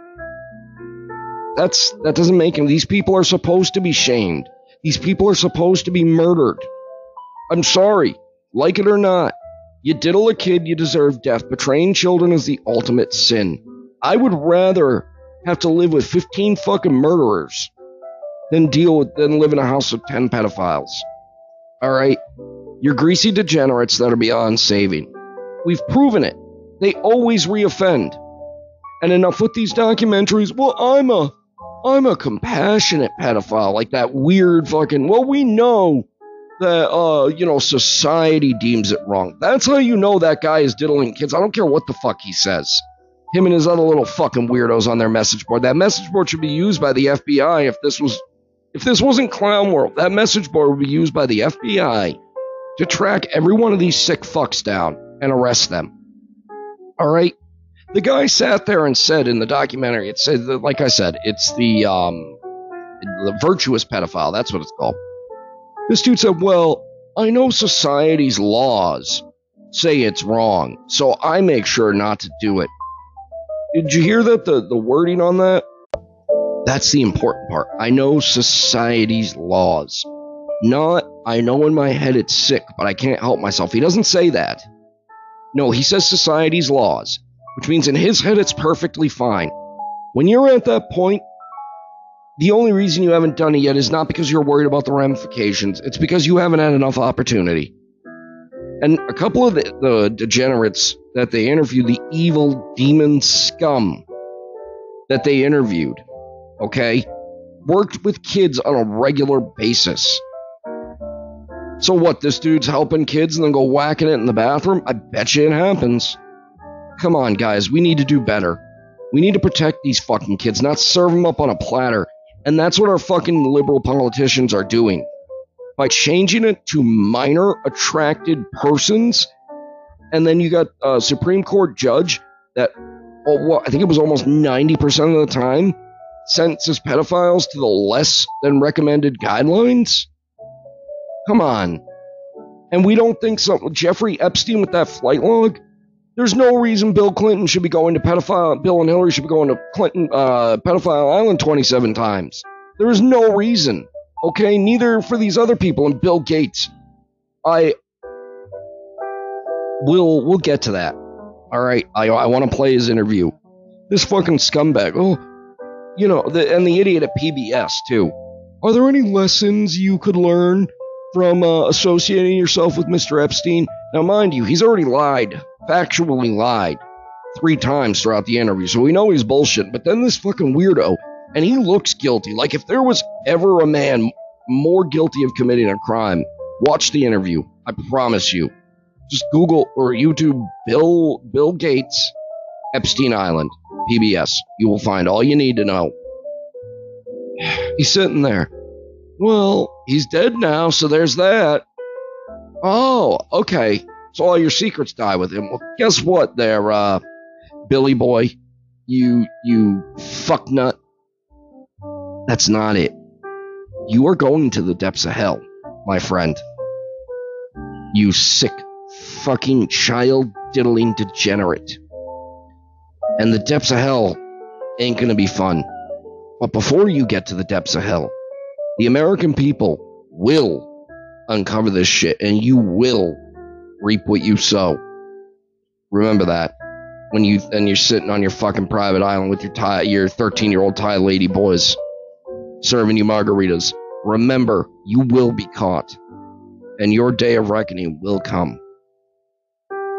That's that doesn't make them these people are supposed to be shamed. These people are supposed to be murdered. I'm sorry, like it or not. You diddle a kid, you deserve death. Betraying children is the ultimate sin. I would rather have to live with 15 fucking murderers than deal with than live in a house with 10 pedophiles. All right, you're greasy degenerates that are beyond saving. We've proven it. They always reoffend. And enough with these documentaries. Well, I'm a I'm a compassionate pedophile, like that weird fucking. Well, we know that uh, you know, society deems it wrong. That's how you know that guy is diddling kids. I don't care what the fuck he says him and his other little fucking weirdos on their message board. That message board should be used by the FBI if this was if this wasn't Clown World. That message board would be used by the FBI to track every one of these sick fucks down and arrest them. All right. The guy sat there and said in the documentary, it said, like I said, it's the um, the virtuous pedophile. That's what it's called. This dude said, "Well, I know society's laws say it's wrong, so I make sure not to do it. Did you hear that? The, the wording on that? That's the important part. I know society's laws. Not, I know in my head it's sick, but I can't help myself. He doesn't say that. No, he says society's laws, which means in his head it's perfectly fine. When you're at that point, the only reason you haven't done it yet is not because you're worried about the ramifications, it's because you haven't had enough opportunity. And a couple of the, the degenerates that they interviewed, the evil demon scum that they interviewed, okay, worked with kids on a regular basis. So what, this dude's helping kids and then go whacking it in the bathroom? I bet you it happens. Come on, guys, we need to do better. We need to protect these fucking kids, not serve them up on a platter. And that's what our fucking liberal politicians are doing by changing it to minor attracted persons. And then you got a Supreme Court judge that, oh, well, I think it was almost 90% of the time, sentences pedophiles to the less than recommended guidelines. Come on. And we don't think so. Jeffrey Epstein with that flight log. There's no reason Bill Clinton should be going to pedophile. Bill and Hillary should be going to Clinton uh, pedophile island 27 times. There is no reason. Okay, neither for these other people and Bill Gates. I will we'll get to that. All right, I I want to play his interview. This fucking scumbag. Oh, you know, the, and the idiot at PBS too. Are there any lessons you could learn from uh, associating yourself with Mr. Epstein? Now, mind you, he's already lied, factually lied, three times throughout the interview, so we know he's bullshit. But then this fucking weirdo and he looks guilty. Like if there was ever a man more guilty of committing a crime, watch the interview. I promise you. Just Google or YouTube Bill Bill Gates Epstein Island PBS. You will find all you need to know. <sighs> He's sitting there. Well, he's dead now, so there's that. Oh, okay. So all your secrets die with him. Well, guess what there, uh, Billy boy? You you fuck nut. That's not it. You are going to the depths of hell, my friend. You sick, fucking child diddling degenerate. And the depths of hell ain't gonna be fun. But before you get to the depths of hell, the American people will uncover this shit and you will reap what you sow. Remember that. When you and you're sitting on your fucking private island with your Thai, your 13 year old Thai lady boys serving you margaritas. Remember, you will be caught, and your day of reckoning will come.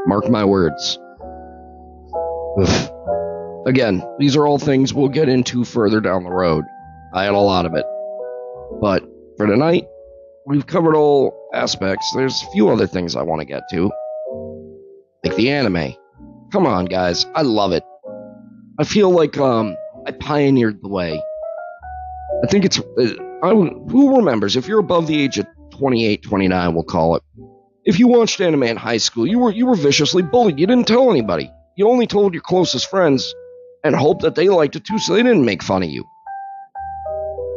Mark my words. Again, these are all things we'll get into further down the road. I had a lot of it. But for tonight, we've covered all aspects. There's a few other things I want to get to. Like the anime. Come on, guys. I love it. I feel like um I pioneered the way. I think it's uh, I, who remembers if you're above the age of 28, 29, we'll call it. If you watched anime in high school, you were you were viciously bullied. You didn't tell anybody. You only told your closest friends and hoped that they liked it too so they didn't make fun of you.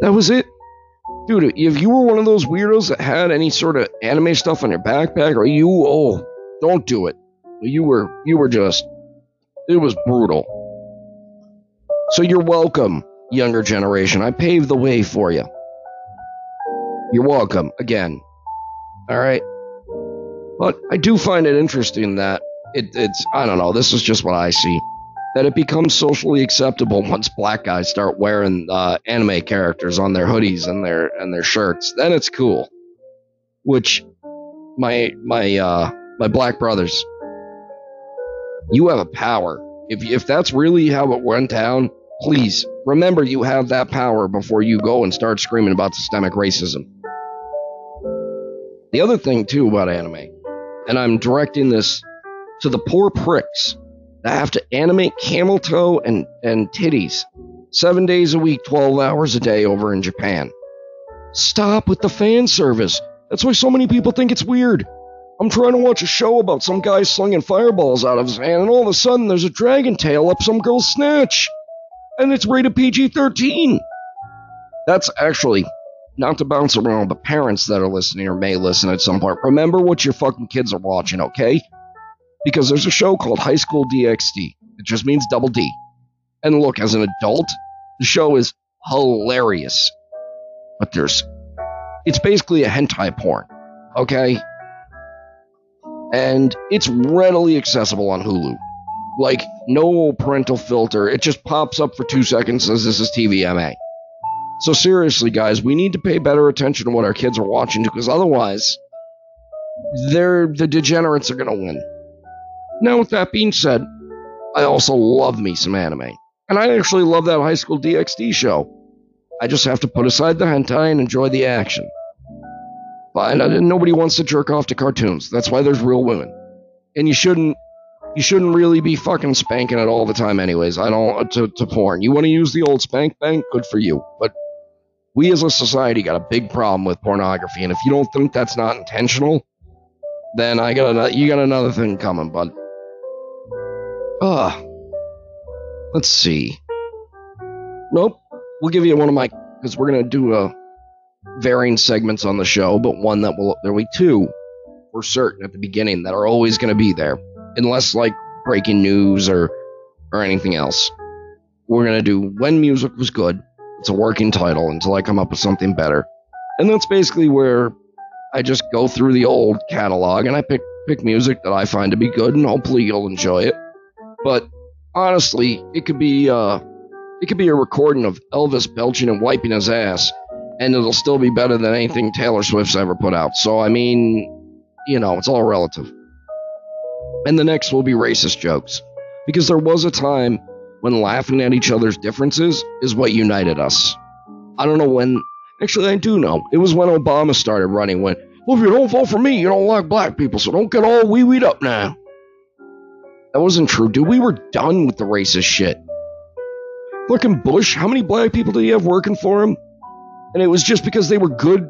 That was it. Dude, if you were one of those weirdos that had any sort of anime stuff on your backpack or you oh, don't do it. You were you were just it was brutal. So you're welcome, younger generation. I paved the way for you. You're welcome again. All right. But I do find it interesting that it, it's I don't know. This is just what I see that it becomes socially acceptable once black guys start wearing uh, anime characters on their hoodies and their and their shirts. Then it's cool. Which my my uh, my black brothers, you have a power. If if that's really how it went down, please remember you have that power before you go and start screaming about systemic racism. The other thing too about anime, and I'm directing this to the poor pricks I have to animate camel toe and, and titties seven days a week, 12 hours a day over in Japan. Stop with the fan service. That's why so many people think it's weird. I'm trying to watch a show about some guy slinging fireballs out of his hand, and all of a sudden there's a dragon tail up some girl's snatch. And it's rated PG 13. That's actually not to bounce around the parents that are listening or may listen at some point. Remember what your fucking kids are watching, okay? Because there's a show called High School DxD. It just means double D. And look, as an adult, the show is hilarious. But there's. It's basically a hentai porn. Okay? And it's readily accessible on Hulu. Like, no parental filter. It just pops up for two seconds says this is TVMA. So, seriously, guys, we need to pay better attention to what our kids are watching because otherwise, they're the degenerates are going to win. Now, with that being said, I also love me some anime. And I actually love that High School DxD show. I just have to put aside the hentai and enjoy the action. But nobody wants to jerk off to cartoons. That's why there's real women. And you shouldn't you shouldn't really be fucking spanking it all the time anyways. I don't uh, to, to porn. You want to use the old spank bank, good for you. But we as a society got a big problem with pornography, and if you don't think that's not intentional, then I got a, you got another thing coming, bud. Ah. Let's see. Nope. We'll give you one of my because we're gonna do a uh, varying segments on the show, but one that will there'll be two for certain at the beginning that are always gonna be there, unless like breaking news or or anything else. We're gonna do when music was good. It's a working title until I come up with something better, and that's basically where I just go through the old catalog and I pick pick music that I find to be good, and hopefully you'll enjoy it. But honestly, it could be uh, it could be a recording of Elvis belching and wiping his ass, and it'll still be better than anything Taylor Swift's ever put out. So I mean, you know, it's all relative. And the next will be racist jokes, because there was a time when laughing at each other's differences is what united us. I don't know when. Actually, I do know. It was when Obama started running. When, well, if you don't vote for me, you don't like black people, so don't get all wee weed up now. That wasn't true, dude. We were done with the racist shit. Fucking Bush, how many black people did he have working for him? And it was just because they were good,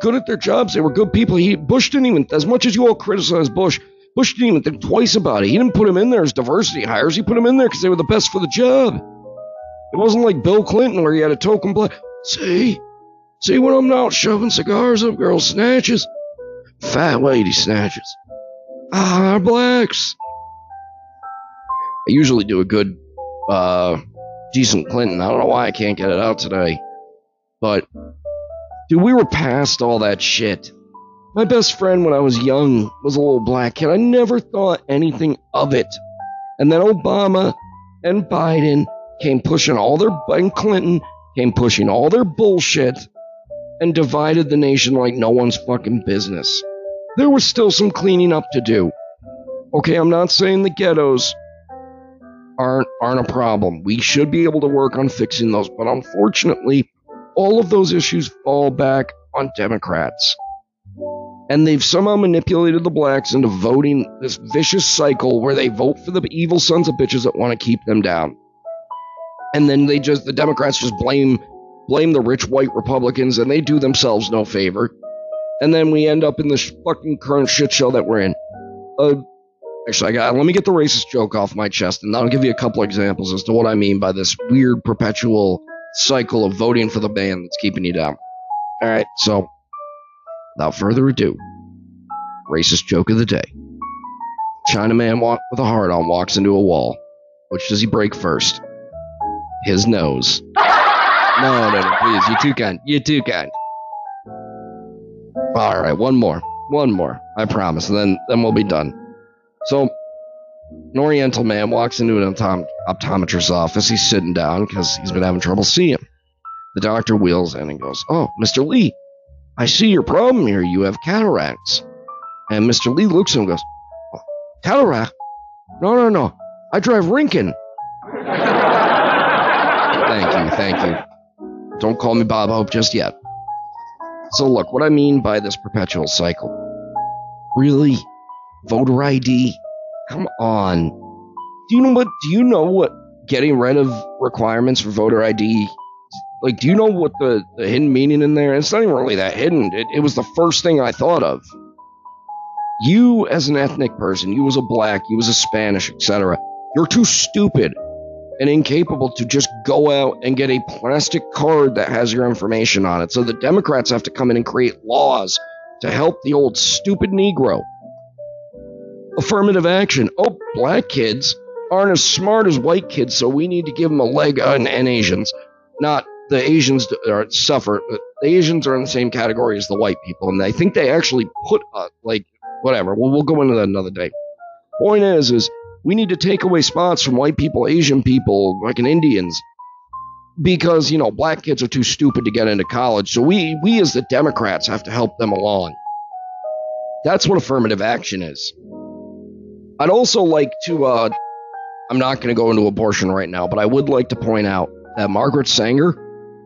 good at their jobs. They were good people. He Bush didn't even, as much as you all criticize Bush, Bush didn't even think twice about it. He didn't put him in there as diversity hires. He put him in there because they were the best for the job. It wasn't like Bill Clinton where he had a token black. See, see when I'm not shoving cigars up girls' snatches, fat lady snatches. Ah, blacks. Usually do a good, uh, decent Clinton. I don't know why I can't get it out today. But Dude, we were past all that shit. My best friend when I was young was a little black kid. I never thought anything of it. And then Obama and Biden came pushing all their, and Clinton came pushing all their bullshit and divided the nation like no one's fucking business. There was still some cleaning up to do. Okay, I'm not saying the ghettos aren't aren't a problem. We should be able to work on fixing those, but unfortunately, all of those issues fall back on Democrats. And they've somehow manipulated the blacks into voting this vicious cycle where they vote for the evil sons of bitches that want to keep them down. And then they just the Democrats just blame blame the rich white Republicans and they do themselves no favor. And then we end up in this fucking current shit show that we're in. Actually, I got let me get the racist joke off my chest, and I'll give you a couple examples as to what I mean by this weird perpetual cycle of voting for the man that's keeping you down. All right, so without further ado, racist joke of the day. Chinaman walk with a heart on walks into a wall. Which does he break first? His nose. No, no, no, please. You're too kind. You're too kind. All right, one more. One more. I promise. And then, then we'll be done. So, an Oriental man walks into an optom- optometrist's office. He's sitting down because he's been having trouble seeing. The doctor wheels in and goes, Oh, Mr. Lee, I see your problem here. You have cataracts. And Mr. Lee looks at him and goes, oh, Cataract? No, no, no. I drive Rinkin. thank you, thank you. Don't call me Bob Hope just yet. So, look, what I mean by this perpetual cycle. Really? Voter ID? Come on. Do you know what? Do you know what getting rid of requirements for voter ID? Like, do you know what the, the hidden meaning in there? It's not even really that hidden. It, it was the first thing I thought of. You, as an ethnic person, you as a black, you as a Spanish, etc., you're too stupid and incapable to just go out and get a plastic card that has your information on it. So the Democrats have to come in and create laws to help the old stupid Negro. Affirmative action. Oh, black kids aren't as smart as white kids, so we need to give them a leg on and Asians. Not the Asians are suffer. The Asians are in the same category as the white people, and I think they actually put uh, like whatever. Well, we'll go into that another day. Point is, is we need to take away spots from white people, Asian people, like an Indians, because you know black kids are too stupid to get into college. So we we as the Democrats have to help them along. That's what affirmative action is. I'd also like to. Uh, I'm not going to go into abortion right now, but I would like to point out that Margaret Sanger,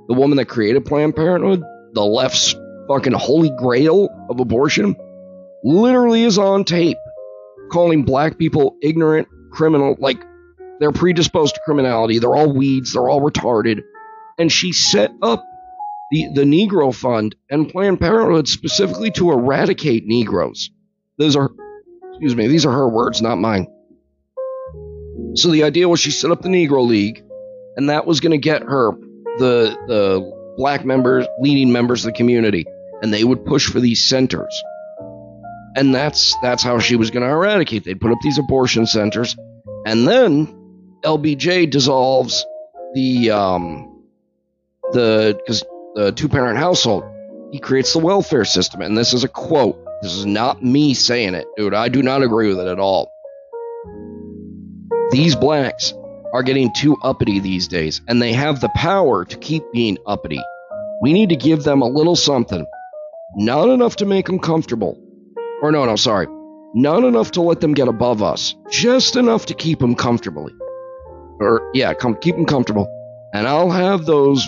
the woman that created Planned Parenthood, the left's fucking holy grail of abortion, literally is on tape calling black people ignorant, criminal, like they're predisposed to criminality. They're all weeds. They're all retarded. And she set up the, the Negro Fund and Planned Parenthood specifically to eradicate Negroes. Those are, excuse me, these are her words, not mine. So the idea was she set up the Negro League, and that was going to get her the the black members, leading members of the community, and they would push for these centers and that's that's how she was going to eradicate. They'd put up these abortion centers, and then LBJ dissolves the um the because the two parent household. He creates the welfare system, and this is a quote. This is not me saying it, dude. I do not agree with it at all. These blacks are getting too uppity these days, and they have the power to keep being uppity. We need to give them a little something. Not enough to make them comfortable, or no, no, sorry. Not enough to let them get above us. Just enough to keep them comfortably. Or, yeah, keep them comfortable. And I'll have those.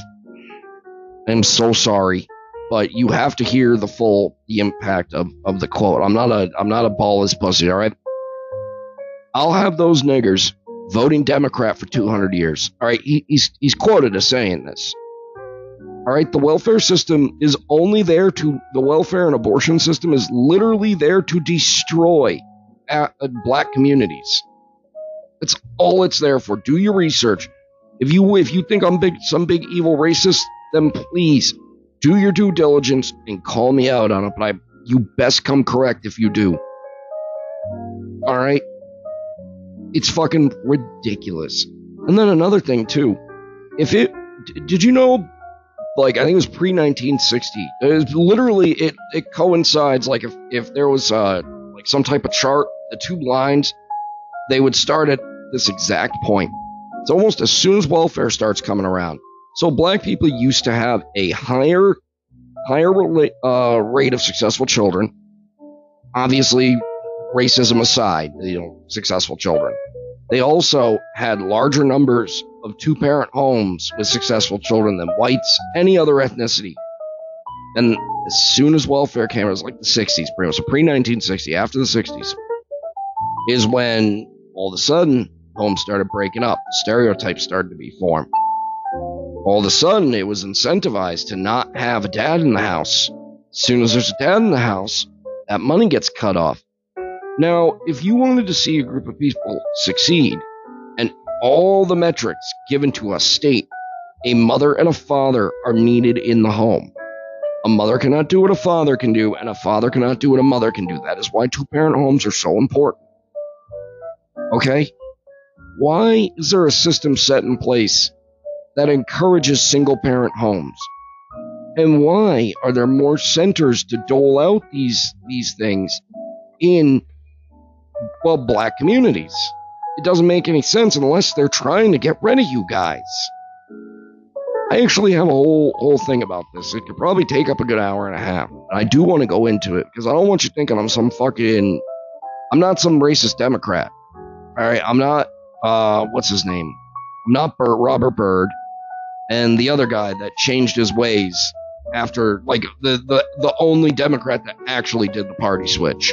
I'm so sorry, but you have to hear the full impact of, of the quote. I'm not a I'm not a ballless pussy, all right? I'll have those niggers voting Democrat for 200 years. All right, he, he's he's quoted as saying this. All right, the welfare system is only there to the welfare and abortion system is literally there to destroy uh, black communities. That's all it's there for. Do your research. If you if you think I'm big some big evil racist, then please do your due diligence and call me out on it. But I you best come correct if you do. All right? It's fucking ridiculous. And then another thing too. If it did you know like I think it was pre 1960. It was literally it it coincides like if if there was uh like some type of chart, the two lines they would start at this exact point. It's almost as soon as welfare starts coming around. So black people used to have a higher higher uh, rate of successful children. Obviously, racism aside, you know, successful children. They also had larger numbers of two parent homes with successful children than whites, any other ethnicity. And as soon as welfare came, it was like the 60s, pretty much. So pre 1960, after the 60s, is when all of a sudden homes started breaking up, stereotypes started to be formed. All of a sudden, it was incentivized to not have a dad in the house. As soon as there's a dad in the house, that money gets cut off. Now, if you wanted to see a group of people succeed, and all the metrics given to us state a mother and a father are needed in the home. A mother cannot do what a father can do, and a father cannot do what a mother can do. That is why two parent homes are so important. Okay? Why is there a system set in place that encourages single parent homes? And why are there more centers to dole out these these things in well black communities? It doesn't make any sense unless they're trying to get rid of you guys. I actually have a whole whole thing about this. It could probably take up a good hour and a half. And I do want to go into it because I don't want you thinking I'm some fucking I'm not some racist Democrat. All right, I'm not uh what's his name? I'm not Bert, Robert Byrd and the other guy that changed his ways after like the the the only Democrat that actually did the party switch.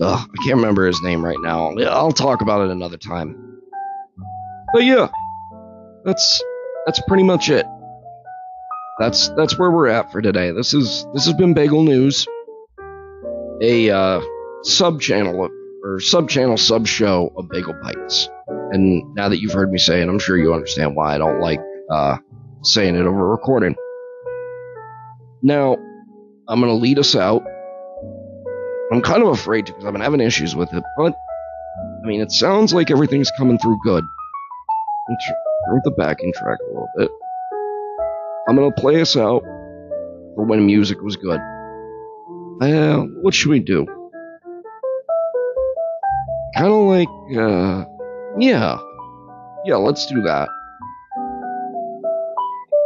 Ugh, I can't remember his name right now. I'll talk about it another time. But yeah, that's that's pretty much it. That's that's where we're at for today. This is this has been Bagel News, a uh, sub channel or sub channel sub show of Bagel Bites. And now that you've heard me say it, I'm sure you understand why I don't like uh, saying it over recording. Now, I'm gonna lead us out I'm kind of afraid to because I've been having issues with it, but I mean, it sounds like everything's coming through good. Turn the backing track a little bit. I'm gonna play us out for when music was good. Uh, what should we do? Kind of like, uh, yeah, yeah, let's do that.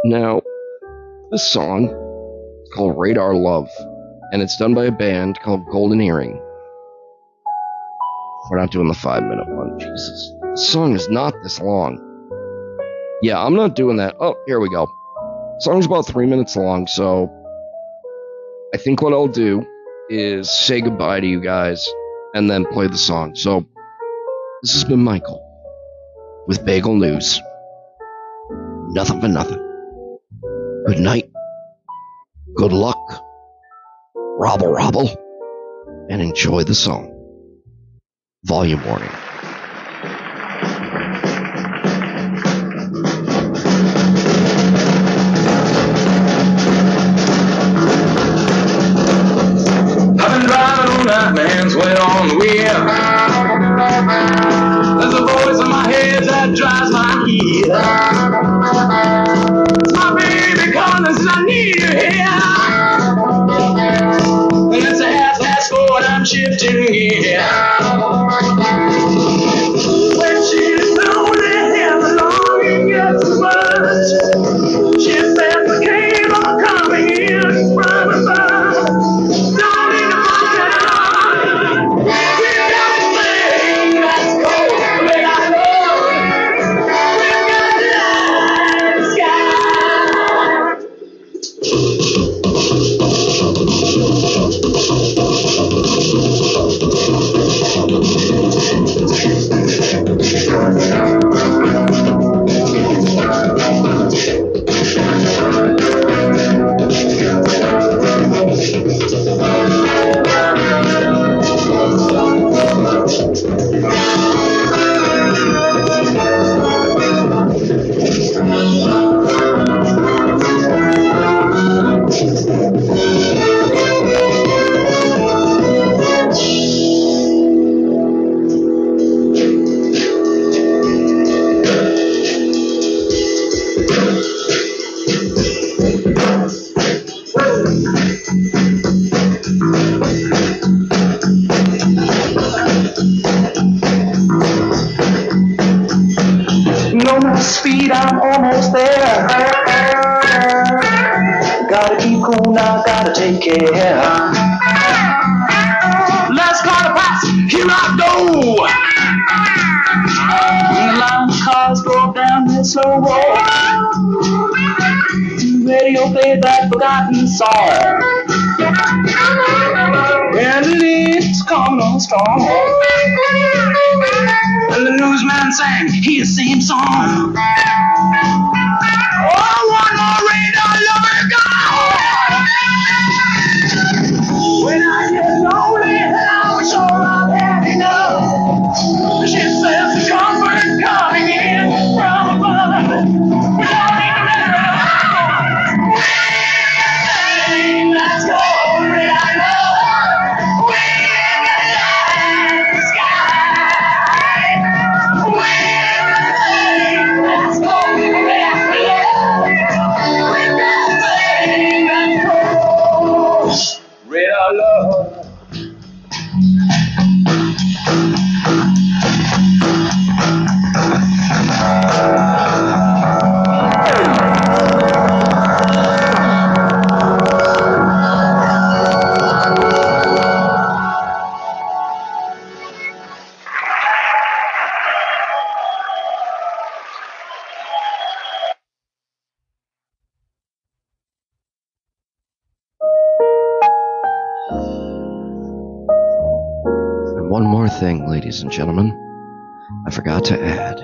Now, this song is called Radar Love and it's done by a band called Golden Earring. We're not doing the five minute one. Jesus. The song is not this long. Yeah, I'm not doing that. Oh, here we go. Song's about three minutes long, so I think what I'll do is say goodbye to you guys and then play the song. So, this has been Michael with Bagel News. Nothing for nothing. Good night. Good luck robble robble, and enjoy the song. Volume warning. My. Baby calling, says I need you here. And it's a half-assed board, I'm shifting gear. Newsman sang his same song. Ladies and gentlemen, I forgot to add.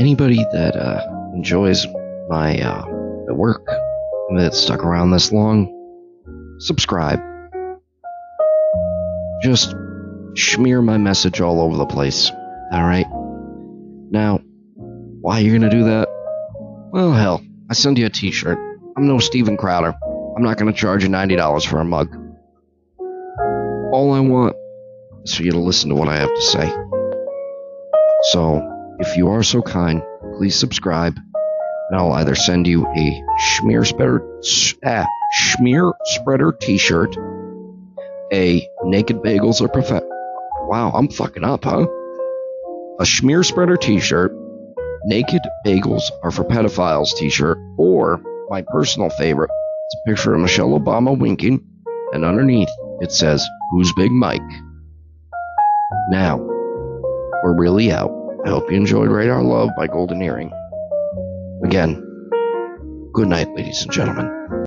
Anybody that uh, enjoys my uh, work that stuck around this long, subscribe. Just smear my message all over the place. All right. Now, why you're gonna do that? Well, hell, I send you a T-shirt. I'm no Steven Crowder. I'm not gonna charge you ninety dollars for a mug. All I want is for you to listen to what I have to say. So, if you are so kind, please subscribe, and I'll either send you a schmear spreader, ah, schmear spreader T-shirt, a naked bagels or perfect. Wow, I'm fucking up, huh? A schmear spreader T-shirt, naked bagels are for pedophiles T-shirt, or my personal favorite, it's a picture of Michelle Obama winking, and underneath it says, "Who's Big Mike?" Now, we're really out. I hope you enjoyed Radar Love by Golden Earring. Again, good night, ladies and gentlemen.